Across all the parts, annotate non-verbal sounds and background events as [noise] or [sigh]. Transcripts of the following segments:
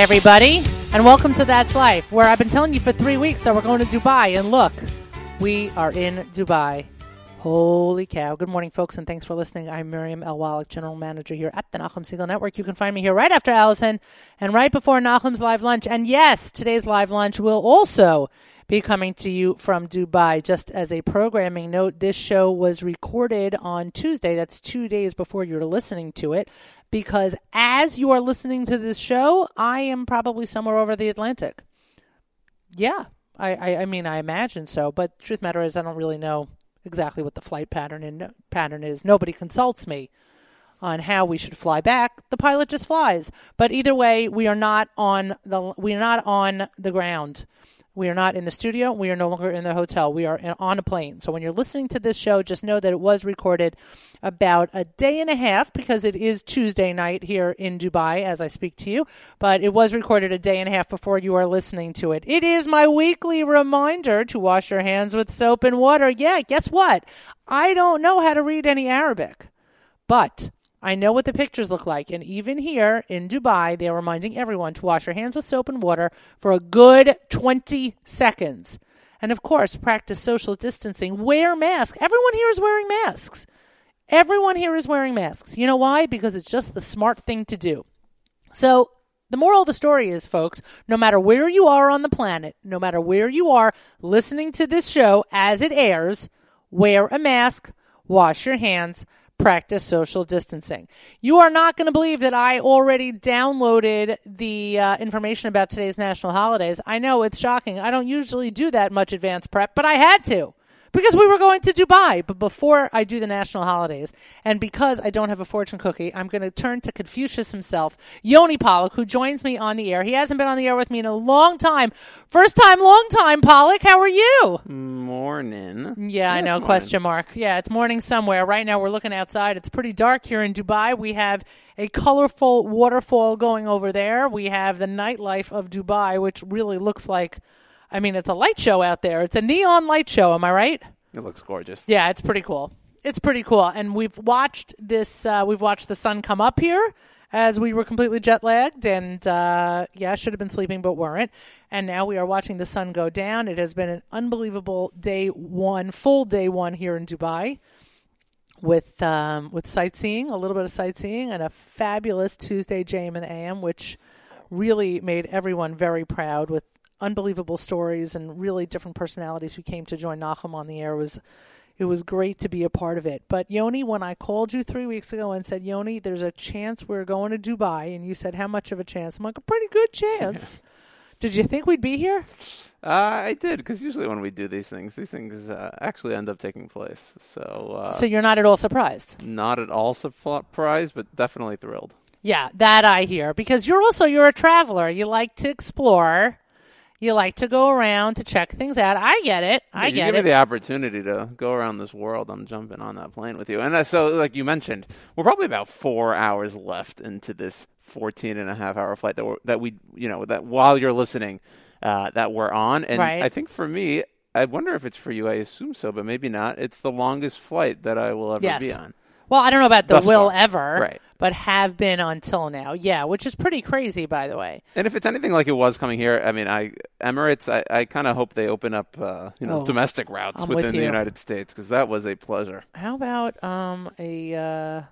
Everybody, and welcome to That's Life, where I've been telling you for three weeks that we're going to Dubai. And look, we are in Dubai. Holy cow. Good morning, folks, and thanks for listening. I'm Miriam El Wallach, General Manager here at the Nachum Segal Network. You can find me here right after Allison and right before Nachum's live lunch. And yes, today's live lunch will also be coming to you from Dubai. Just as a programming note, this show was recorded on Tuesday. That's two days before you're listening to it. Because as you are listening to this show, I am probably somewhere over the Atlantic. Yeah, I, I, I mean, I imagine so. But truth matter is, I don't really know exactly what the flight pattern in, pattern is. Nobody consults me on how we should fly back. The pilot just flies. But either way, we are not on the we are not on the ground. We are not in the studio. We are no longer in the hotel. We are on a plane. So when you're listening to this show, just know that it was recorded about a day and a half because it is Tuesday night here in Dubai as I speak to you. But it was recorded a day and a half before you are listening to it. It is my weekly reminder to wash your hands with soap and water. Yeah, guess what? I don't know how to read any Arabic, but I know what the pictures look like. And even here in Dubai, they're reminding everyone to wash your hands with soap and water for a good 20 seconds. And of course, practice social distancing. Wear masks. Everyone here is wearing masks. Everyone here is wearing masks. You know why? Because it's just the smart thing to do. So, the moral of the story is, folks, no matter where you are on the planet, no matter where you are listening to this show as it airs, wear a mask, wash your hands, practice social distancing. You are not going to believe that I already downloaded the uh, information about today's national holidays. I know it's shocking. I don't usually do that much advanced prep, but I had to because we were going to Dubai. But before I do the national holidays, and because I don't have a fortune cookie, I'm going to turn to Confucius himself, Yoni Pollock, who joins me on the air. He hasn't been on the air with me in a long time. First time, long time, Pollock. How are you? Morning. Yeah, I know. Question mark. Yeah, it's morning somewhere. Right now, we're looking outside. It's pretty dark here in Dubai. We have a colorful waterfall going over there. We have the nightlife of Dubai, which really looks like. I mean, it's a light show out there. It's a neon light show. Am I right? It looks gorgeous. Yeah, it's pretty cool. It's pretty cool. And we've watched this, uh, we've watched the sun come up here as we were completely jet lagged. And uh, yeah, should have been sleeping, but weren't. And now we are watching the sun go down. It has been an unbelievable day one, full day one here in Dubai with um, with sightseeing, a little bit of sightseeing, and a fabulous Tuesday JM and AM, which really made everyone very proud with unbelievable stories and really different personalities who came to join Nachum on the air. It was it was great to be a part of it. But Yoni, when I called you three weeks ago and said, Yoni, there's a chance we're going to Dubai, and you said, how much of a chance? I'm like, a pretty good chance. [laughs] Did you think we'd be here? Uh, I did because usually when we do these things, these things uh, actually end up taking place. So, uh, So you're not at all surprised. not at all surprised, but definitely thrilled. Yeah, that I hear because you're also you're a traveler. You like to explore. You like to go around to check things out. I get it. I you get you give it. me the opportunity to go around this world. I'm jumping on that plane with you. And uh, so, like you mentioned, we're probably about four hours left into this 14 and a half hour flight that we're, that we, you know, that while you're listening, uh, that we're on. And Right. I think for me, I wonder if it's for you. I assume so, but maybe not. It's the longest flight that I will ever Yes. be on. Well, I don't know about the Thus will far. ever, Right. but have been until now. Yeah, which is pretty crazy, by the way. And if it's anything like it was coming here, I mean, I Emirates, I, I kind of hope they open up, uh, you know, Oh, domestic routes I'm with within the you. United States because that was a pleasure. How about um a uh,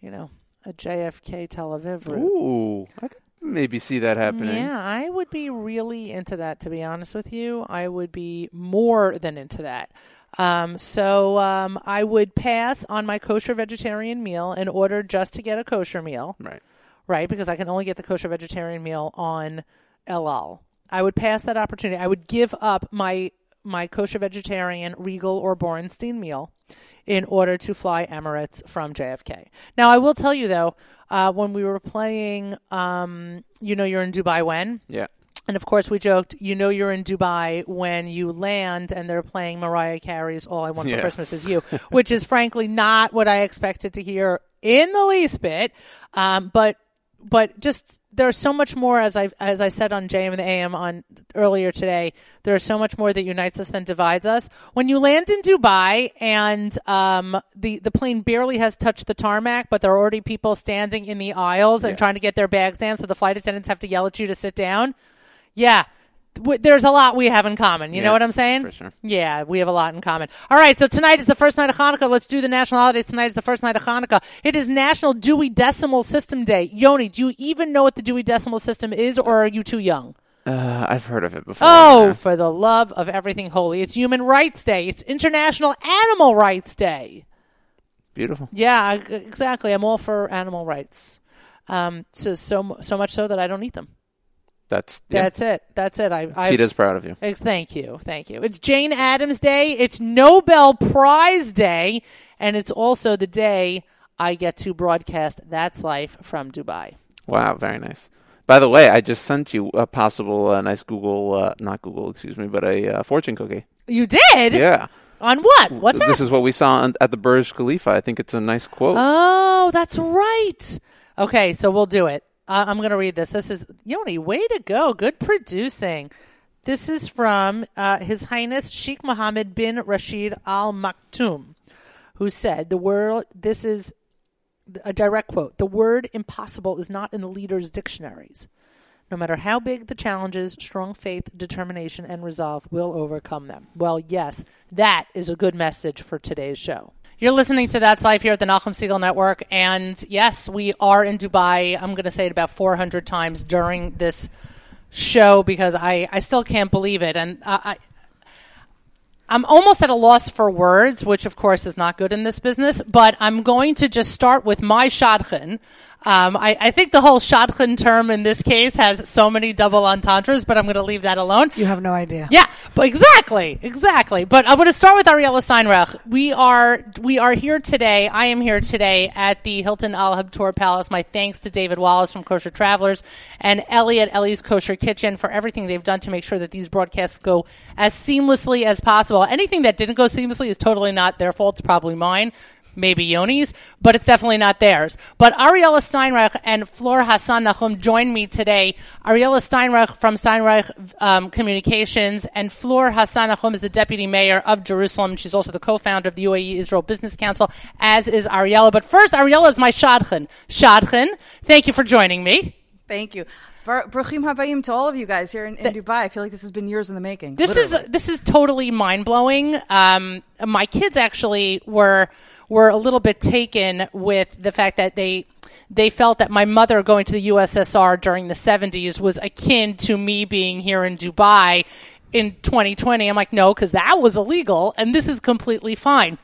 you know a JFK Tel Aviv route? Ooh, I could maybe see that happening. Yeah, I would be really into that. To be honest with you, I would be more than into that. Um, so um, I would pass on my kosher vegetarian meal in order just to get a kosher meal, Right. right? Because I can only get the kosher vegetarian meal on El Al. I would pass that opportunity. I would give up my my kosher vegetarian Regal or Borenstein meal in order to fly Emirates from JFK. Now, I will tell you though, uh, when we were playing, um, you know, you're in Dubai when. Yeah. And of course, we joked, you know, you're in Dubai when you land and they're playing Mariah Carey's All I Want for Yeah. Christmas Is You, which is frankly not what I expected to hear in the least bit. Um, but but just there's so much more as I as I said on JM in the AM on earlier today. There's so much more that unites us than divides us. When you land in Dubai and um, the the plane barely has touched the tarmac, but there are already people standing in the aisles and Yeah. trying to get their bags down, so the flight attendants have to yell at you to sit down. Yeah. There's a lot we have in common. You know what I'm saying? sure. Yeah, we have a lot in common. All right, so tonight is the first night of Hanukkah. Let's do the national holidays. Tonight is the first night of Hanukkah. It is National Dewey Decimal System Day. Yoni, do you even know what the Dewey Decimal System is, or are you too young? Uh, I've heard of it before. Oh, yeah. for the love of everything holy. It's Human Rights Day. It's International Animal Rights Day. beautiful. Yeah, exactly. I'm all for animal rights. Um, so, so, so much so that I don't eat them. That's yeah. That's it. That's it. I, I Peter's proud of you. Thank you. Thank you. It's Jane Addams Day. It's Nobel Prize Day. And it's also the day I get to broadcast That's Life from Dubai. Wow, very nice. By the way, I just sent you a possible uh, nice Google, uh, not Google, excuse me, but a uh, fortune cookie. You did? Yeah. On what? What's that? this is what we saw on, at the Burj Khalifa. I think it's a nice quote. Oh, that's right. Okay, so we'll do it. Uh, I'm going to read this. This is Yoni. Way to go! Good producing. This is from uh, His Highness Sheikh Mohammed bin Rashid Al Maktoum, who said, "The word. This is a direct quote. The word impossible is not in the leaders' dictionaries. No matter how big the challenges, strong faith, determination, and resolve will overcome them. Well, yes, that is a good message for today's show. You're listening to That's Life here at the Nachum Segal Network. And yes, we are in Dubai. I'm going to say it about 400 times during this show because I, I still can't believe it. And I, I'm almost at a loss for words, which of course is not good in this business, but I'm going to just start with my shadchan. Um, I, I think the whole shadchan term in this case has so many double entendres, but I'm going to leave that alone. You have no idea. Yeah, but exactly, exactly. But I'm going to start with Ariella Steinreich. We are we are here today. I am here today at the Hilton Al Habtoor Palace. My thanks to David Wallace from Kosher Travelers and Ellie at Ellie's Kosher Kitchen for everything they've done to make sure that these broadcasts go as seamlessly as possible. Anything that didn't go seamlessly is totally not their fault. It's probably mine maybe Yoni's, but it's definitely not theirs. But Ariella Steinreich and Fleur Hassan Nahum joined me today. Ariella Steinreich from Steinreich um, Communications and Fleur Hassan Nahum is the deputy mayor of Jerusalem. She's also the co-founder of the UAE Israel Business Council, as is Ariella. But first, Ariella is my Shadchan. Shadchan, thank you for joining me. Thank you. Bruchim habayim to all of you guys here in, in Dubai. I feel like this has been years in the making. This literally. is this is totally mind blowing. Um, my kids actually were were a little bit taken with the fact that they they felt that my mother going to the USSR during the 70s was akin to me being here in Dubai in 2020. I'm like, no, because that was illegal, and this is completely fine.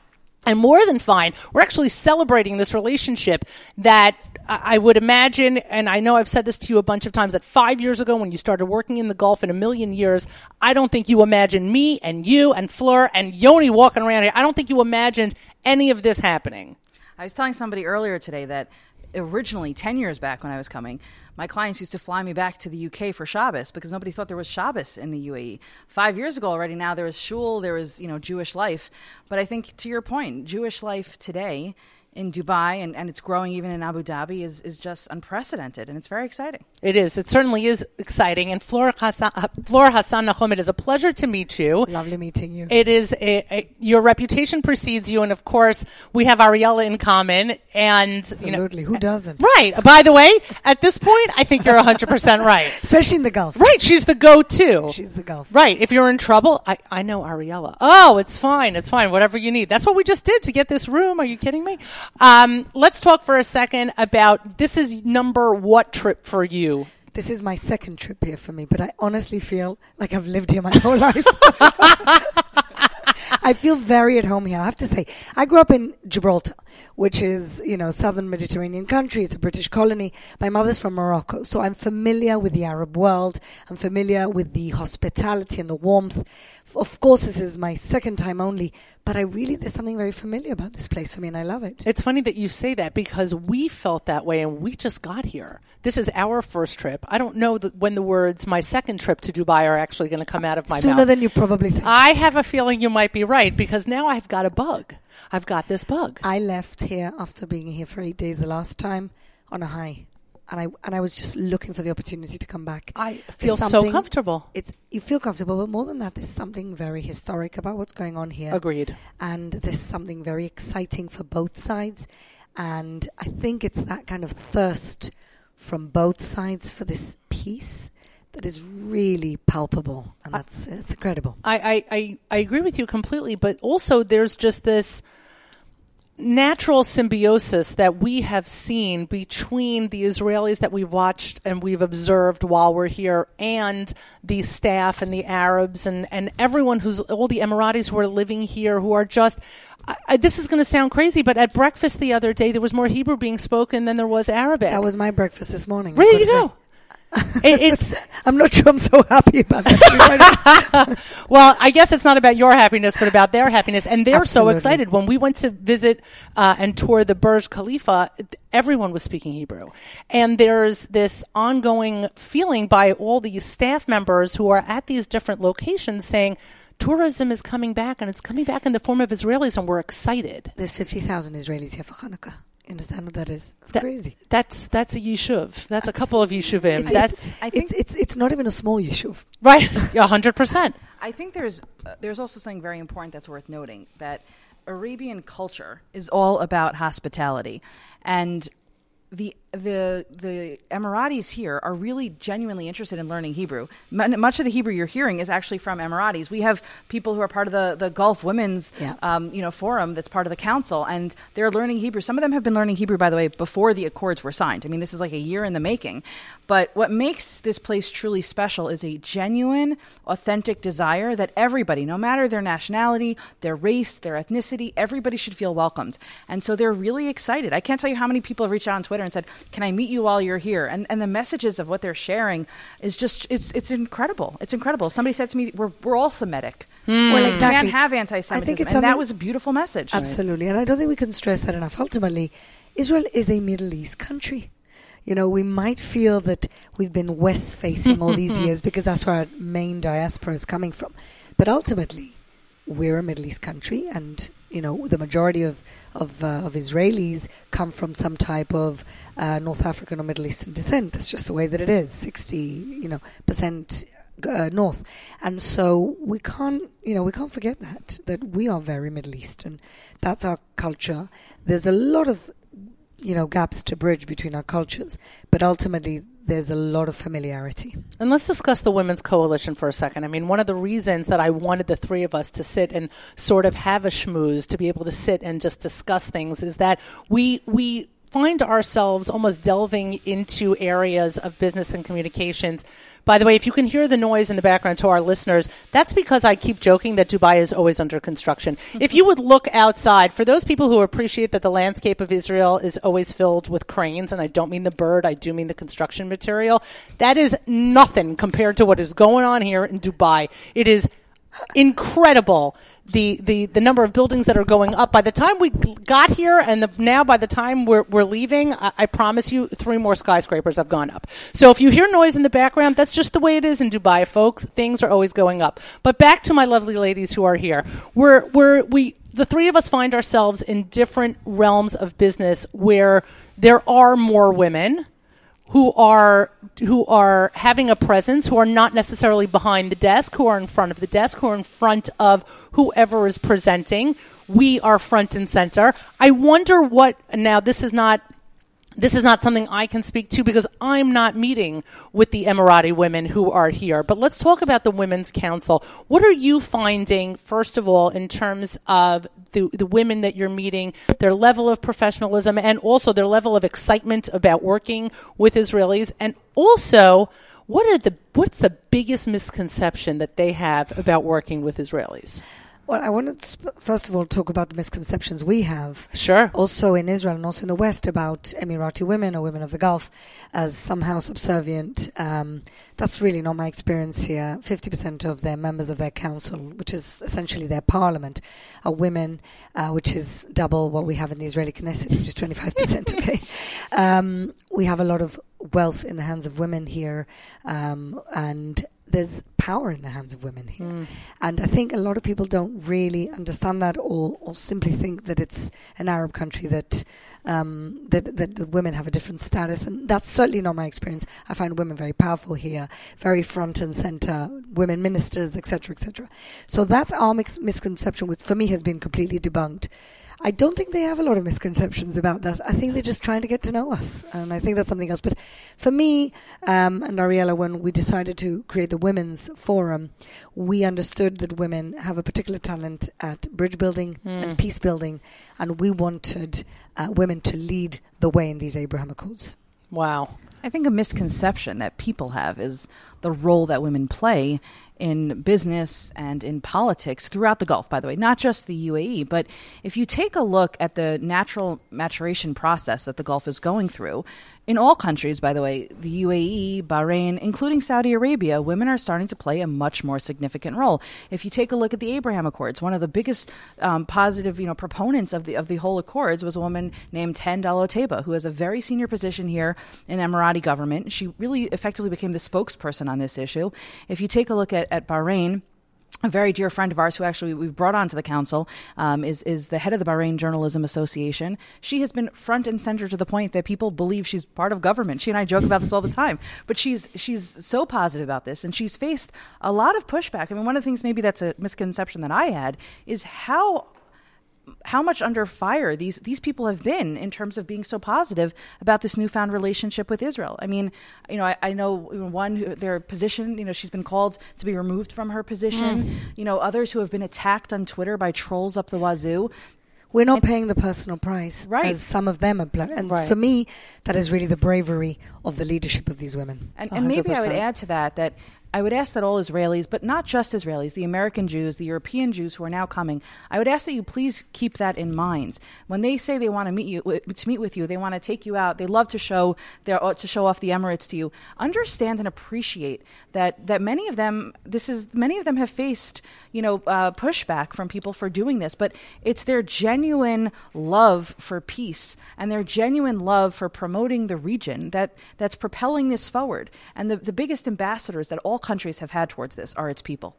And more than fine, we're actually celebrating this relationship that I would imagine, and I know I've said this to you a bunch of times, that five years ago when you started working in the Gulf in a million years, I don't think you imagined me and you and Fleur and Yoni walking around here. I don't think you imagined any of this happening. I was telling somebody earlier today that originally, 10 years back when I was coming, my clients used to fly me back to the UK for Shabbos because nobody thought there was Shabbos in the UAE. Five years ago already, now there was shul, there was, you know, Jewish life. But I think to your point, Jewish life today in Dubai and, and it's growing even in Abu Dhabi is, is just unprecedented and it's very exciting. It is. It certainly is exciting. And Flora Hassan, uh, Flora Hassan Nahum, it is a pleasure to meet you. Lovely meeting you. It is a, a, your reputation precedes you, and of course, we have Ariella in common. And you know, Absolutely. Who doesn't? right. By the way, at this point, I think you're 100 percent right. [laughs] Especially in the Gulf. Right. She's the go-to. She's the Gulf. Right. If you're in trouble, I, I know Ariella. Oh, it's fine. It's fine. Whatever you need. That's what we just did to get this room. Are you kidding me? Um, let's talk for a second about this is number what trip for you? This is my second trip here for me, but I honestly feel like I've lived here my [laughs] whole life. [laughs] I feel very at home here. I have to say, I grew up in Gibraltar, which is, you know, southern Mediterranean country. It's a British colony. My mother's from Morocco, so I'm familiar with the Arab world. I'm familiar with the hospitality and the warmth. Of course, this is my second time only, but I really, there's something very familiar about this place for me, and I love it. It's funny that you say that because we felt that way and we just got here. This is our first trip. I don't know when the words "my second trip to Dubai" are actually going to come out of my Sooner mouth. than you probably think. I have a feeling you might be right because now I've got a bug. I've got this bug. I left here after being here for eight days the last time on a high. and I and I was just looking for the opportunity to come back. I feel so comfortable. It's you feel comfortable, but more than that, there's something very historic about what's going on here, Agreed. and there's something very exciting for both sides. And I think it's that kind of thirst from both sides for this peace that is really palpable, and that's it's incredible. I, I, I, I agree with you completely, but also there's just this natural symbiosis that we have seen between the Israelis that we've watched and we've observed while we're here and the staff and the Arabs and, and everyone who's all the Emiratis who are living here who are just. I, I, this is going to sound crazy, but at breakfast the other day, there was more Hebrew being spoken than there was Arabic. That was my breakfast this morning. there you go. It, it's. [laughs] I'm not sure I'm so happy about that. [laughs] Well, I guess it's not about your happiness, but about their happiness. And they're so excited. When we went to visit uh, and tour the Burj Khalifa, everyone was speaking Hebrew. And there's this ongoing feeling by all these staff members who are at these different locations saying, tourism is coming back, and it's coming back in the form of Israelis, and we're excited. There's 50,000 Israelis here for Hanukkah. You understand what that is? It's That- crazy. That's that's a yishuv. That's a couple of yishuvim. It's, That's it's, I think- it's, it's, it's not even a small yishuv. right, a hundred percent. I think there's uh, there's also something very important that's worth noting that Arabian culture is all about hospitality, and the the the Emiratis here are really genuinely interested in learning Hebrew. Mu- Much of the Hebrew you're hearing is actually from Emiratis. We have people who are part of the, the Gulf Women's Yeah. um, you know forum that's part of the council, and they're learning Hebrew. Some of them have been learning Hebrew, by the way, before the accords were signed. I mean, this is like a year in the making. But what makes this place truly special is a genuine, authentic desire that everybody, no matter their nationality, their race, their ethnicity, everybody should feel welcomed. And so they're really excited. I can't tell you how many people have reached out on Twitter and said, "Can I meet you while you're here?" And and the messages of what they're sharing is just it's it's incredible. It's incredible. Somebody said to me, "We're we're all Semitic." Hmm. Well, We exactly. can't have I anti-Semitism, think it's and that was a beautiful message. Absolutely. And I don't think we can stress that enough. Ultimately, Israel is a Middle East country. You know, we might feel that we've been west facing all these [laughs] years because that's where our main diaspora is coming from. But ultimately, we're a Middle East country, and you know the majority of of, uh, of Israelis come from some type of uh, North African or Middle Eastern descent. That's just the way that it is. Sixty, you know, percent uh, north, and so we can't, you know, we can't forget that that we are very Middle Eastern. That's our culture. There's a lot of, you know, gaps to bridge between our cultures, but ultimately there's a lot of familiarity. And let's discuss the Women's Coalition for a second. I mean, one of the reasons that I wanted the three of us to sit and sort of have a schmooze, to be able to sit and just discuss things, is that we we find ourselves almost delving into areas of business and communications. By the way, if you can hear the noise in the background to our listeners, that's because I keep joking that Dubai is always under construction. [laughs] if you would look outside, for those people who appreciate that the landscape of Israel is always filled with cranes, and I don't mean the bird, I do mean the construction material, that is nothing compared to what is going on here in Dubai. It is incredible. The, the, the number of buildings that are going up. By the time we got here, and the, now by the time we're, we're leaving, I, I promise you, three more skyscrapers have gone up. So if you hear noise in the background, that's just the way it is in Dubai, folks. Things are always going up. But back to my lovely ladies who are here. We're, we're, we, the three of us find ourselves in different realms of business where there are more women who are who are having a presence, who are not necessarily behind the desk, who are in front of the desk, who are in front of whoever is presenting. We are front and center. I wonder what now this is not this is not something I can speak to because I'm not meeting with the Emirati women who are here. But let's talk about the Women's Council. What are you finding, first of all, in terms of the, the women that you're meeting, their level of professionalism, and also their level of excitement about working with Israelis? And also, what are the what's the biggest misconception that they have about working with Israelis? Well, I want to sp- first of all talk about the misconceptions we have. Sure. Also in Israel and also in the West about Emirati women or women of the Gulf as somehow subservient. Um, that's really not my experience here. 50% of their members of their council, which is essentially their parliament, are women, uh, which is double what we have in the Israeli Knesset, which is 25%. [laughs] okay. Um, we have a lot of wealth in the hands of women here. Um, and there's power in the hands of women here. And I think a lot of people don't really understand that or, or simply think that it's an Arab country that, um, that, that the women have a different status. And that's certainly not my experience. I find women very powerful here, very front and center, women ministers, etc., etc. So that's our mix- misconception, which for me has been completely debunked. I don't think they have a lot of misconceptions about that. I think they're just trying to get to know us, and I think that's something else. But for me um, and Ariella, when we decided to create the women's forum, we understood that women have a particular talent at bridge building and peace building, and we wanted uh, women to lead the way in these Abraham Accords. Wow. I think a misconception that people have is the role that women play in business and in politics throughout the Gulf, by the way, not just the UAE. But if you take a look at the natural maturation process that the Gulf is going through, in all countries, by the way, the UAE, Bahrain, including Saudi Arabia, women are starting to play a much more significant role. If you take a look at the Abraham Accords, one of the biggest um, positive, you know, proponents of the of the whole Accords was a woman named Ten who has a very senior position here in Emirati government. She really effectively became the spokesperson on this issue. If you take a look at, at Bahrain, a very dear friend of ours who actually we've brought onto the council um, is is the head of the Bahrain Journalism Association. She has been front and center to the point that people believe she's part of government. She and I joke about this all the time, but she's she's so positive about this, and she's faced a lot of pushback. I mean, one of the things maybe that's a misconception that I had is how how much under fire these these people have been in terms of being so positive about this newfound relationship with Israel. I mean, you know, I, I know one who, their position. You know, she's been called to be removed from her position. Mm. You know, others who have been attacked on Twitter by trolls up the wazoo. We're not paying the personal price, Right. as some of them are. And Right. for me, that is really the bravery of the leadership of these women. And, and maybe I would add to that that I would ask that all Israelis, but not just Israelis, the American Jews, the European Jews who are now coming, I would ask that you please keep that in mind. When they say they want to meet you, to meet with you, they want to take you out, they love to show their uh, to show off the Emirates to you. Understand and appreciate that that many of them, this is many of them have faced, you know, uh, pushback from people for doing this, but it's their genuine love for peace and their genuine love for promoting the region that that's propelling this forward. And the, the biggest ambassadors that all countries have had towards this are its people.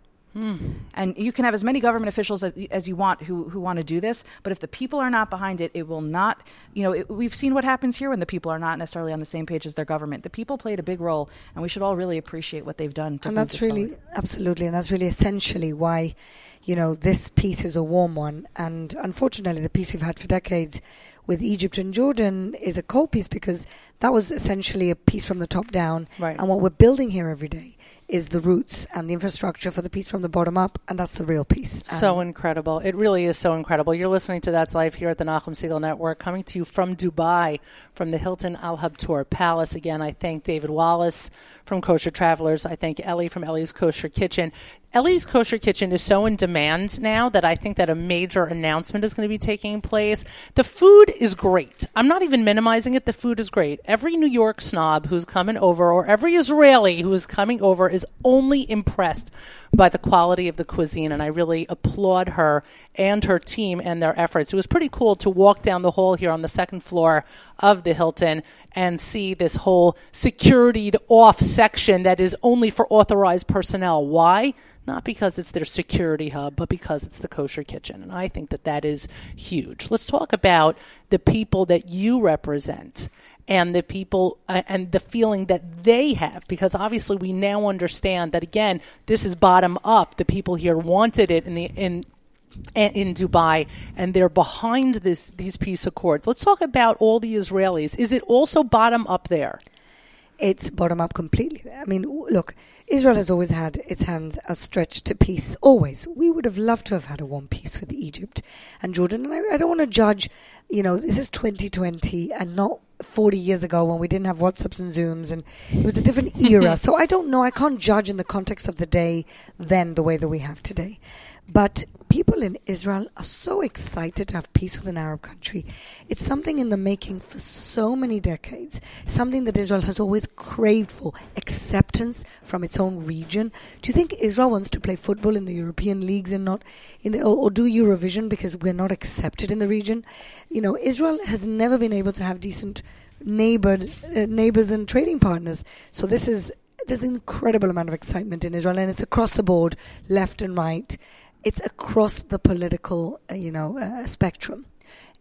And you can have as many government officials as, as you want who, who want to do this, but if the people are not behind it, it will not. You know, it, we've seen what happens here when the people are not necessarily on the same page as their government. The people played a big role, and we should all really appreciate what they've done. To and that's really forward. absolutely and that's really essentially why you know this peace is a warm one and unfortunately the peace we've had for decades with Egypt and Jordan is a cold peace because that was essentially a peace from the top down Right. and what we're building here every day is the roots and the infrastructure for the peace from the bottom up and that's the real peace So incredible. It really is so incredible. You're listening to That's Life here at the Nachum Segal Network, coming to you from Dubai, from the Hilton Al Habtoor Palace. Again, I thank David Wallace from Kosher Travelers. I thank Ellie from Ellie's Kosher Kitchen. Ellie's Kosher Kitchen is so in demand now that I think that a major announcement is going to be taking place. The food is great. I'm not even minimizing it. The food is great. Every New York snob who's coming over, or every Israeli who is coming over, is only impressed by the quality of the cuisine, and I really applaud her and her team and their efforts. It was pretty cool to walk down the hall here on the second floor of the Hilton and see this whole securityed off section that is only for authorized personnel. Why? Not because it's their security hub, but because it's the kosher kitchen. And I think that that is huge. Let's talk about the people that you represent and the people uh, and the feeling that they have because obviously we now understand that again this is bottom up the people here wanted it in the in in Dubai and they're behind this these peace accords let's talk about all the Israelis is it also bottom up there it's bottom up completely. I mean, look, Israel has always had its hands outstretched to peace, always. We would have loved to have had a one peace with Egypt and Jordan. And I, I don't want to judge, you know, this is 2020 and not 40 years ago when we didn't have WhatsApps and Zooms and it was a different era. [laughs] so I don't know. I can't judge in the context of the day then the way that we have today. But people in Israel are so excited to have peace with an Arab country. It's something in the making for so many decades, something that Israel has always craved for acceptance from its own region. Do you think Israel wants to play football in the European leagues and not in the, or, or do Eurovision because we're not accepted in the region? You know, Israel has never been able to have decent neighbored uh, neighbors and trading partners. So this is there's an incredible amount of excitement in Israel, and it's across the board, left and right. It's across the political, uh, you know, uh, spectrum.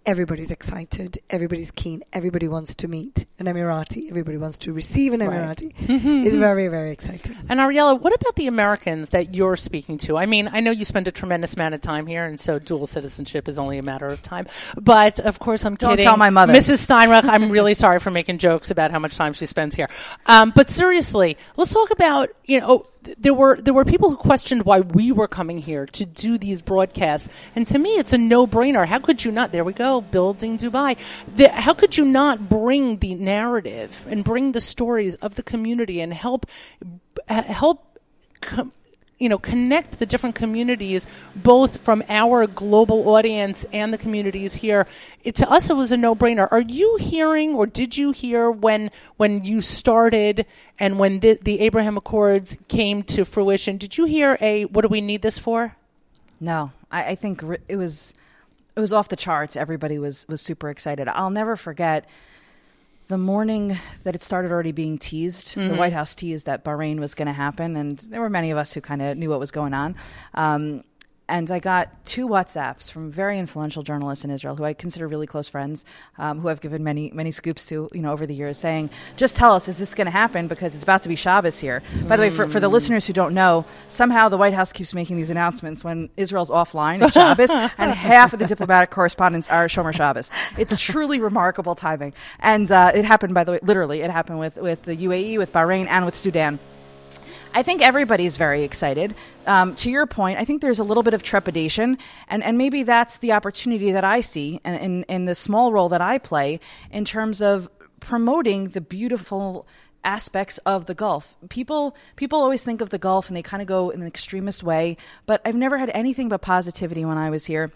Everybody's excited. Everybody's keen. Everybody wants to meet an Emirati. Everybody wants to receive an Right. Emirati. it's very, very exciting. And Ariella, what about the Americans that you're speaking to? I mean, I know you spend a tremendous amount of time here, and so dual citizenship is only a matter of time. But of course, I'm Don't kidding. tell my mother. Mrs. Steinreich. I'm really sorry for making jokes about how much time she spends here. Um, but seriously, let's talk about you know. There were there were people who questioned why we were coming here to do these broadcasts, and to me, it's a no brainer. How could you not? There we go, building Dubai. The, how could you not bring the narrative and bring the stories of the community and help uh, help com- you know connect the different communities both from our global audience and the communities here it, to us it was a no-brainer are you hearing or did you hear when when you started and when the, the abraham accords came to fruition did you hear a what do we need this for No, I, I think it was it was off the charts. Everybody was was super excited. I'll never forget the morning that it started already being teased. The White House teased that Bahrain was going to happen, and there were many of us who kind of knew what was going on. Um, and I got two WhatsApps from very influential journalists in Israel who I consider really close friends, um, who I've given many many scoops to, you know, over the years, saying, "Just tell us, is this going to happen? Because it's about to be Shabbos here." By the way, for, for the listeners who don't know, somehow the White House keeps making these announcements when Israel's offline at Shabbos, [laughs] and half of the diplomatic correspondents are Shomer Shabbos. It's truly remarkable timing, and uh, it happened. By the way, literally, it happened with with the UAE, with Bahrain, and with Sudan. I think everybody's very excited. Um, to your point, I think there's a little bit of trepidation, and, and maybe that's the opportunity that I see in, in, in the small role that I play in terms of promoting the beautiful aspects of the Gulf. People people always think of the Gulf and they kind of go in an extremist way, but I've never had anything but positivity when I was here.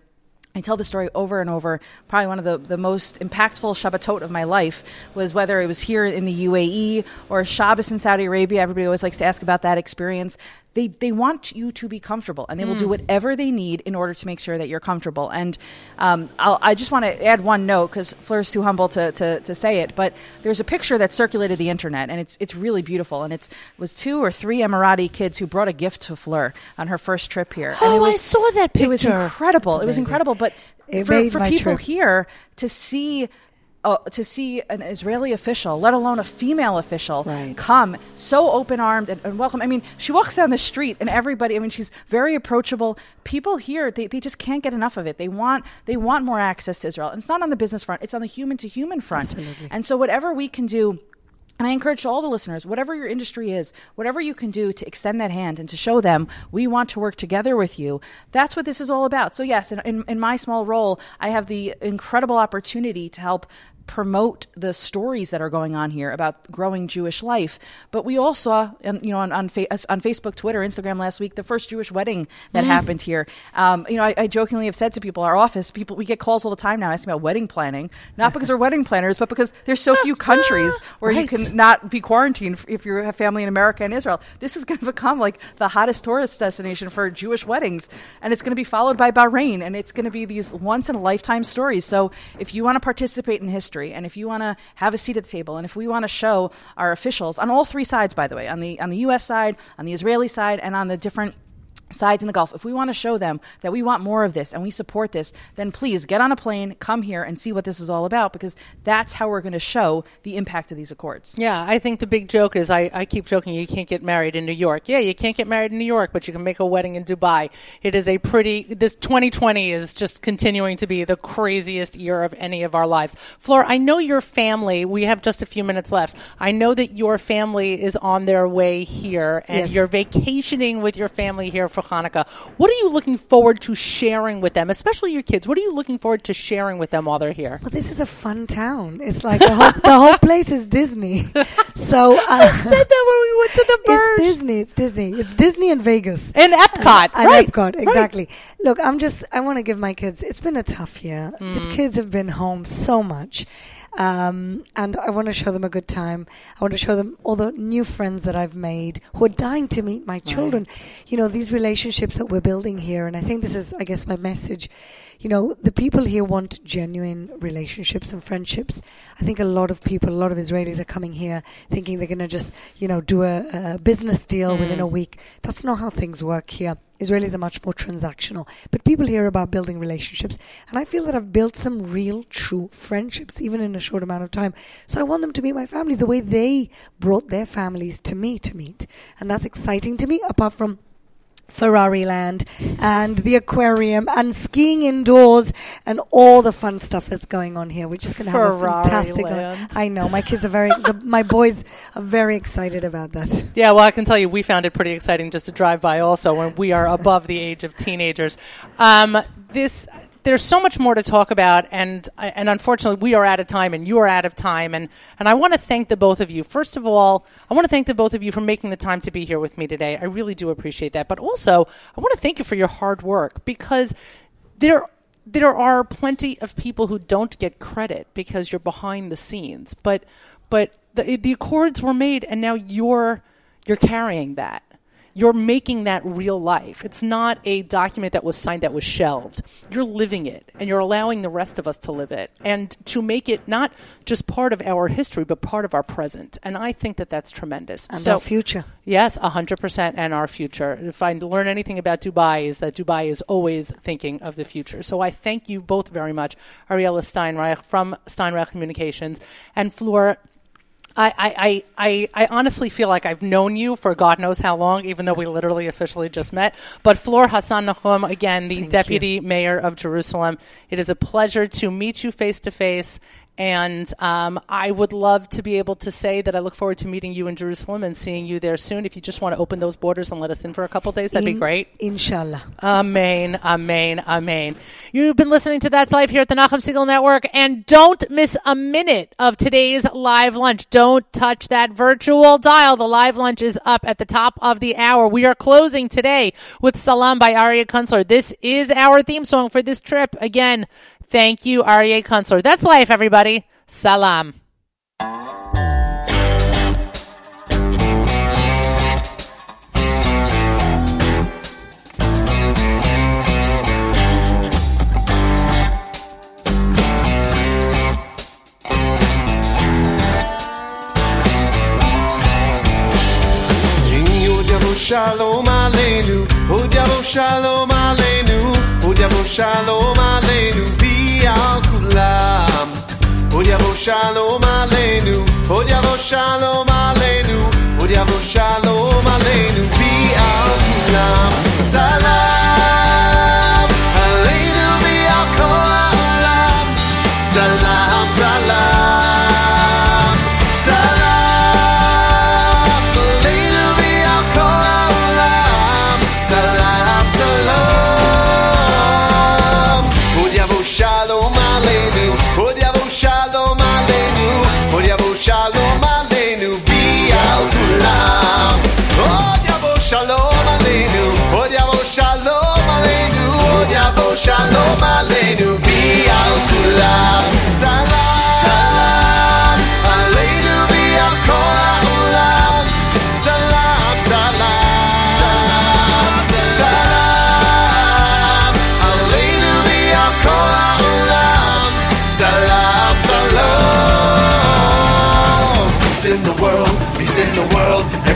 I tell the story over and over. Probably one of the, the most impactful Shabbatot of my life was whether it was here in the UAE or Shabbos in Saudi Arabia. Everybody always likes to ask about that experience. They, they want you to be comfortable and they will do whatever they need in order to make sure that you're comfortable. And um, I'll, I just want to add one note because Fleur's too humble to, to, to say it, but there's a picture that circulated the internet and it's, it's really beautiful. And it's, it was two or three Emirati kids who brought a gift to Fleur on her first trip here. and Oh, it was, I saw that picture. It was incredible. It was incredible. But It for, for people here to see uh, to see an Israeli official, let alone a female official, Right. come so open armed and, and welcome. I mean, she walks down the street and everybody. I mean, she's very approachable. People here, they, they just can't get enough of it. They want they want more access to Israel. And it's not on the business front; it's on the human to human front. Absolutely. And so, whatever we can do. And I encourage all the listeners, whatever your industry is, whatever you can do to extend that hand and to show them we want to work together with you, that's what this is all about. So, yes, in, in, in my small role, I have the incredible opportunity to help promote the stories that are going on here about growing Jewish life. But we all saw, you know, on on, fa- on Facebook, Twitter, Instagram last week, the first Jewish wedding that happened here. Um, you know, I, I jokingly have said to people, our office, people, we get calls all the time now asking about wedding planning, not because we're wedding planners, but because there's so few countries [laughs] where you can not be quarantined if you have family in America and Israel. This is going to become like the hottest tourist destination for Jewish weddings, and it's going to be followed by Bahrain, and it's going to be these once in a lifetime stories. So if you want to participate in history, and if you want to have a seat at the table, and if we want to show our officials on all three sides, by the way, on the on the U.S. side, on the Israeli side, and on the different sides in the Gulf, if we want to show them that we want more of this and we support this, then please get on a plane, come here, and see what this is all about because that's how we're going to show the impact of these accords. Yeah, I think the big joke is I, I keep joking you can't get married in New York. Yeah, you can't get married in New York, but you can make a wedding in Dubai. It is a pretty this 2020 is just continuing to be the craziest year of any of our lives. Flora, I know your family, we have just a few minutes left. I know that your family is on their way here and Yes. you're vacationing with your family here for Hanukkah. What are you looking forward to sharing with them, especially your kids? What are you looking forward to sharing with them while they're here? Well, this is a fun town. It's like the whole, the whole place is Disney. So [laughs] uh, said that when we went to the Burj. [laughs] it's Disney. It's Disney. It's Disney and Vegas. And Epcot, and right? Epcot, right. exactly. Look, I'm just, I want to give my kids, it's been a tough year. Mm. These kids have been home so much. Um, and I want to show them a good time. I want to show them all the new friends that I've made who are dying to meet my children. You know, these relationships that we're building here. And I think this is, I guess, my message. You know, the people here want genuine relationships and friendships. I think a lot of people, a lot of Israelis are coming here thinking they're going to just, you know, do a, a business deal within a week. That's not how things work here. Israelis are much more transactional, but people here about building relationships. And I feel that I've built some real, true friendships, even in a short amount of time. So I want them to be my family the way they brought their families to me to meet. And that's exciting to me, apart from Ferrari Land and the aquarium and skiing indoors and all the fun stuff that's going on here. We're just going to have a fantastic. Land. I know my kids are very, the, my boys are very excited about that. Yeah, well, I can tell you, we found it pretty exciting just to drive by. Also, when we are above the age of teenagers, um, this there's so much more to talk about, and and unfortunately, we are out of time, and you are out of time, and and I want to thank the both of you. First of all, I want to thank the both of you for making the time to be here with me today. I really do appreciate that, but also I want to thank you for your hard work because there there are plenty of people who don't get credit because you're behind the scenes, but but the the accords were made, and now you're you're carrying that. You're making that real life. It's not a document that was signed that was shelved. You're living it, and you're allowing the rest of us to live it, and to make it not just part of our history, but part of our present. And I think that that's tremendous. And so, our future. Yes, 100% and our future. If I learn anything about Dubai is that Dubai is always thinking of the future. So I thank you both very much, Ariella Steinreich from Steinreich Communications and Fleur I, I, I, I honestly feel like I've known you for God knows how long, even though we literally officially just met. But Fleur Hassan Nahum, again, the Thank Deputy Mayor of Jerusalem, it is a pleasure to meet you face to face. And um, I would love to be able to say that I look forward to meeting you in Jerusalem and seeing you there soon. If you just want to open those borders and let us in for a couple days, that'd be great. Inshallah. Amen, amen, amen. You've been listening to That's Life here at the Nachum Segal Network, and don't miss a minute of today's live lunch. Don't touch that virtual dial. The live lunch is up at the top of the hour. We are closing today with Salam by Aryeh Kunstler. This is our theme song for this trip. Again, thank you, Aryeh Kunstler. That's life, everybody. Salam. Yavo oh, shalom aleinu, oh, Yavo shalom shalom aleinu, od Yavo shalom aleinu, od Yavo shalom aleinu, vi al kulam. Salam yavo shalom aleinu, od yavo shalom aleinu, od yavo shalom aleinu,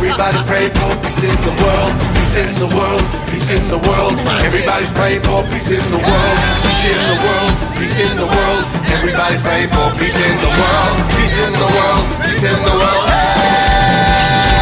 world. Everybody pray for peace in the world, peace in the world, peace in the world. Everybody's praying for peace in the world, peace in the world, peace in the world. Everybody's praying for peace in the world, peace in the world, peace in the world. Hey!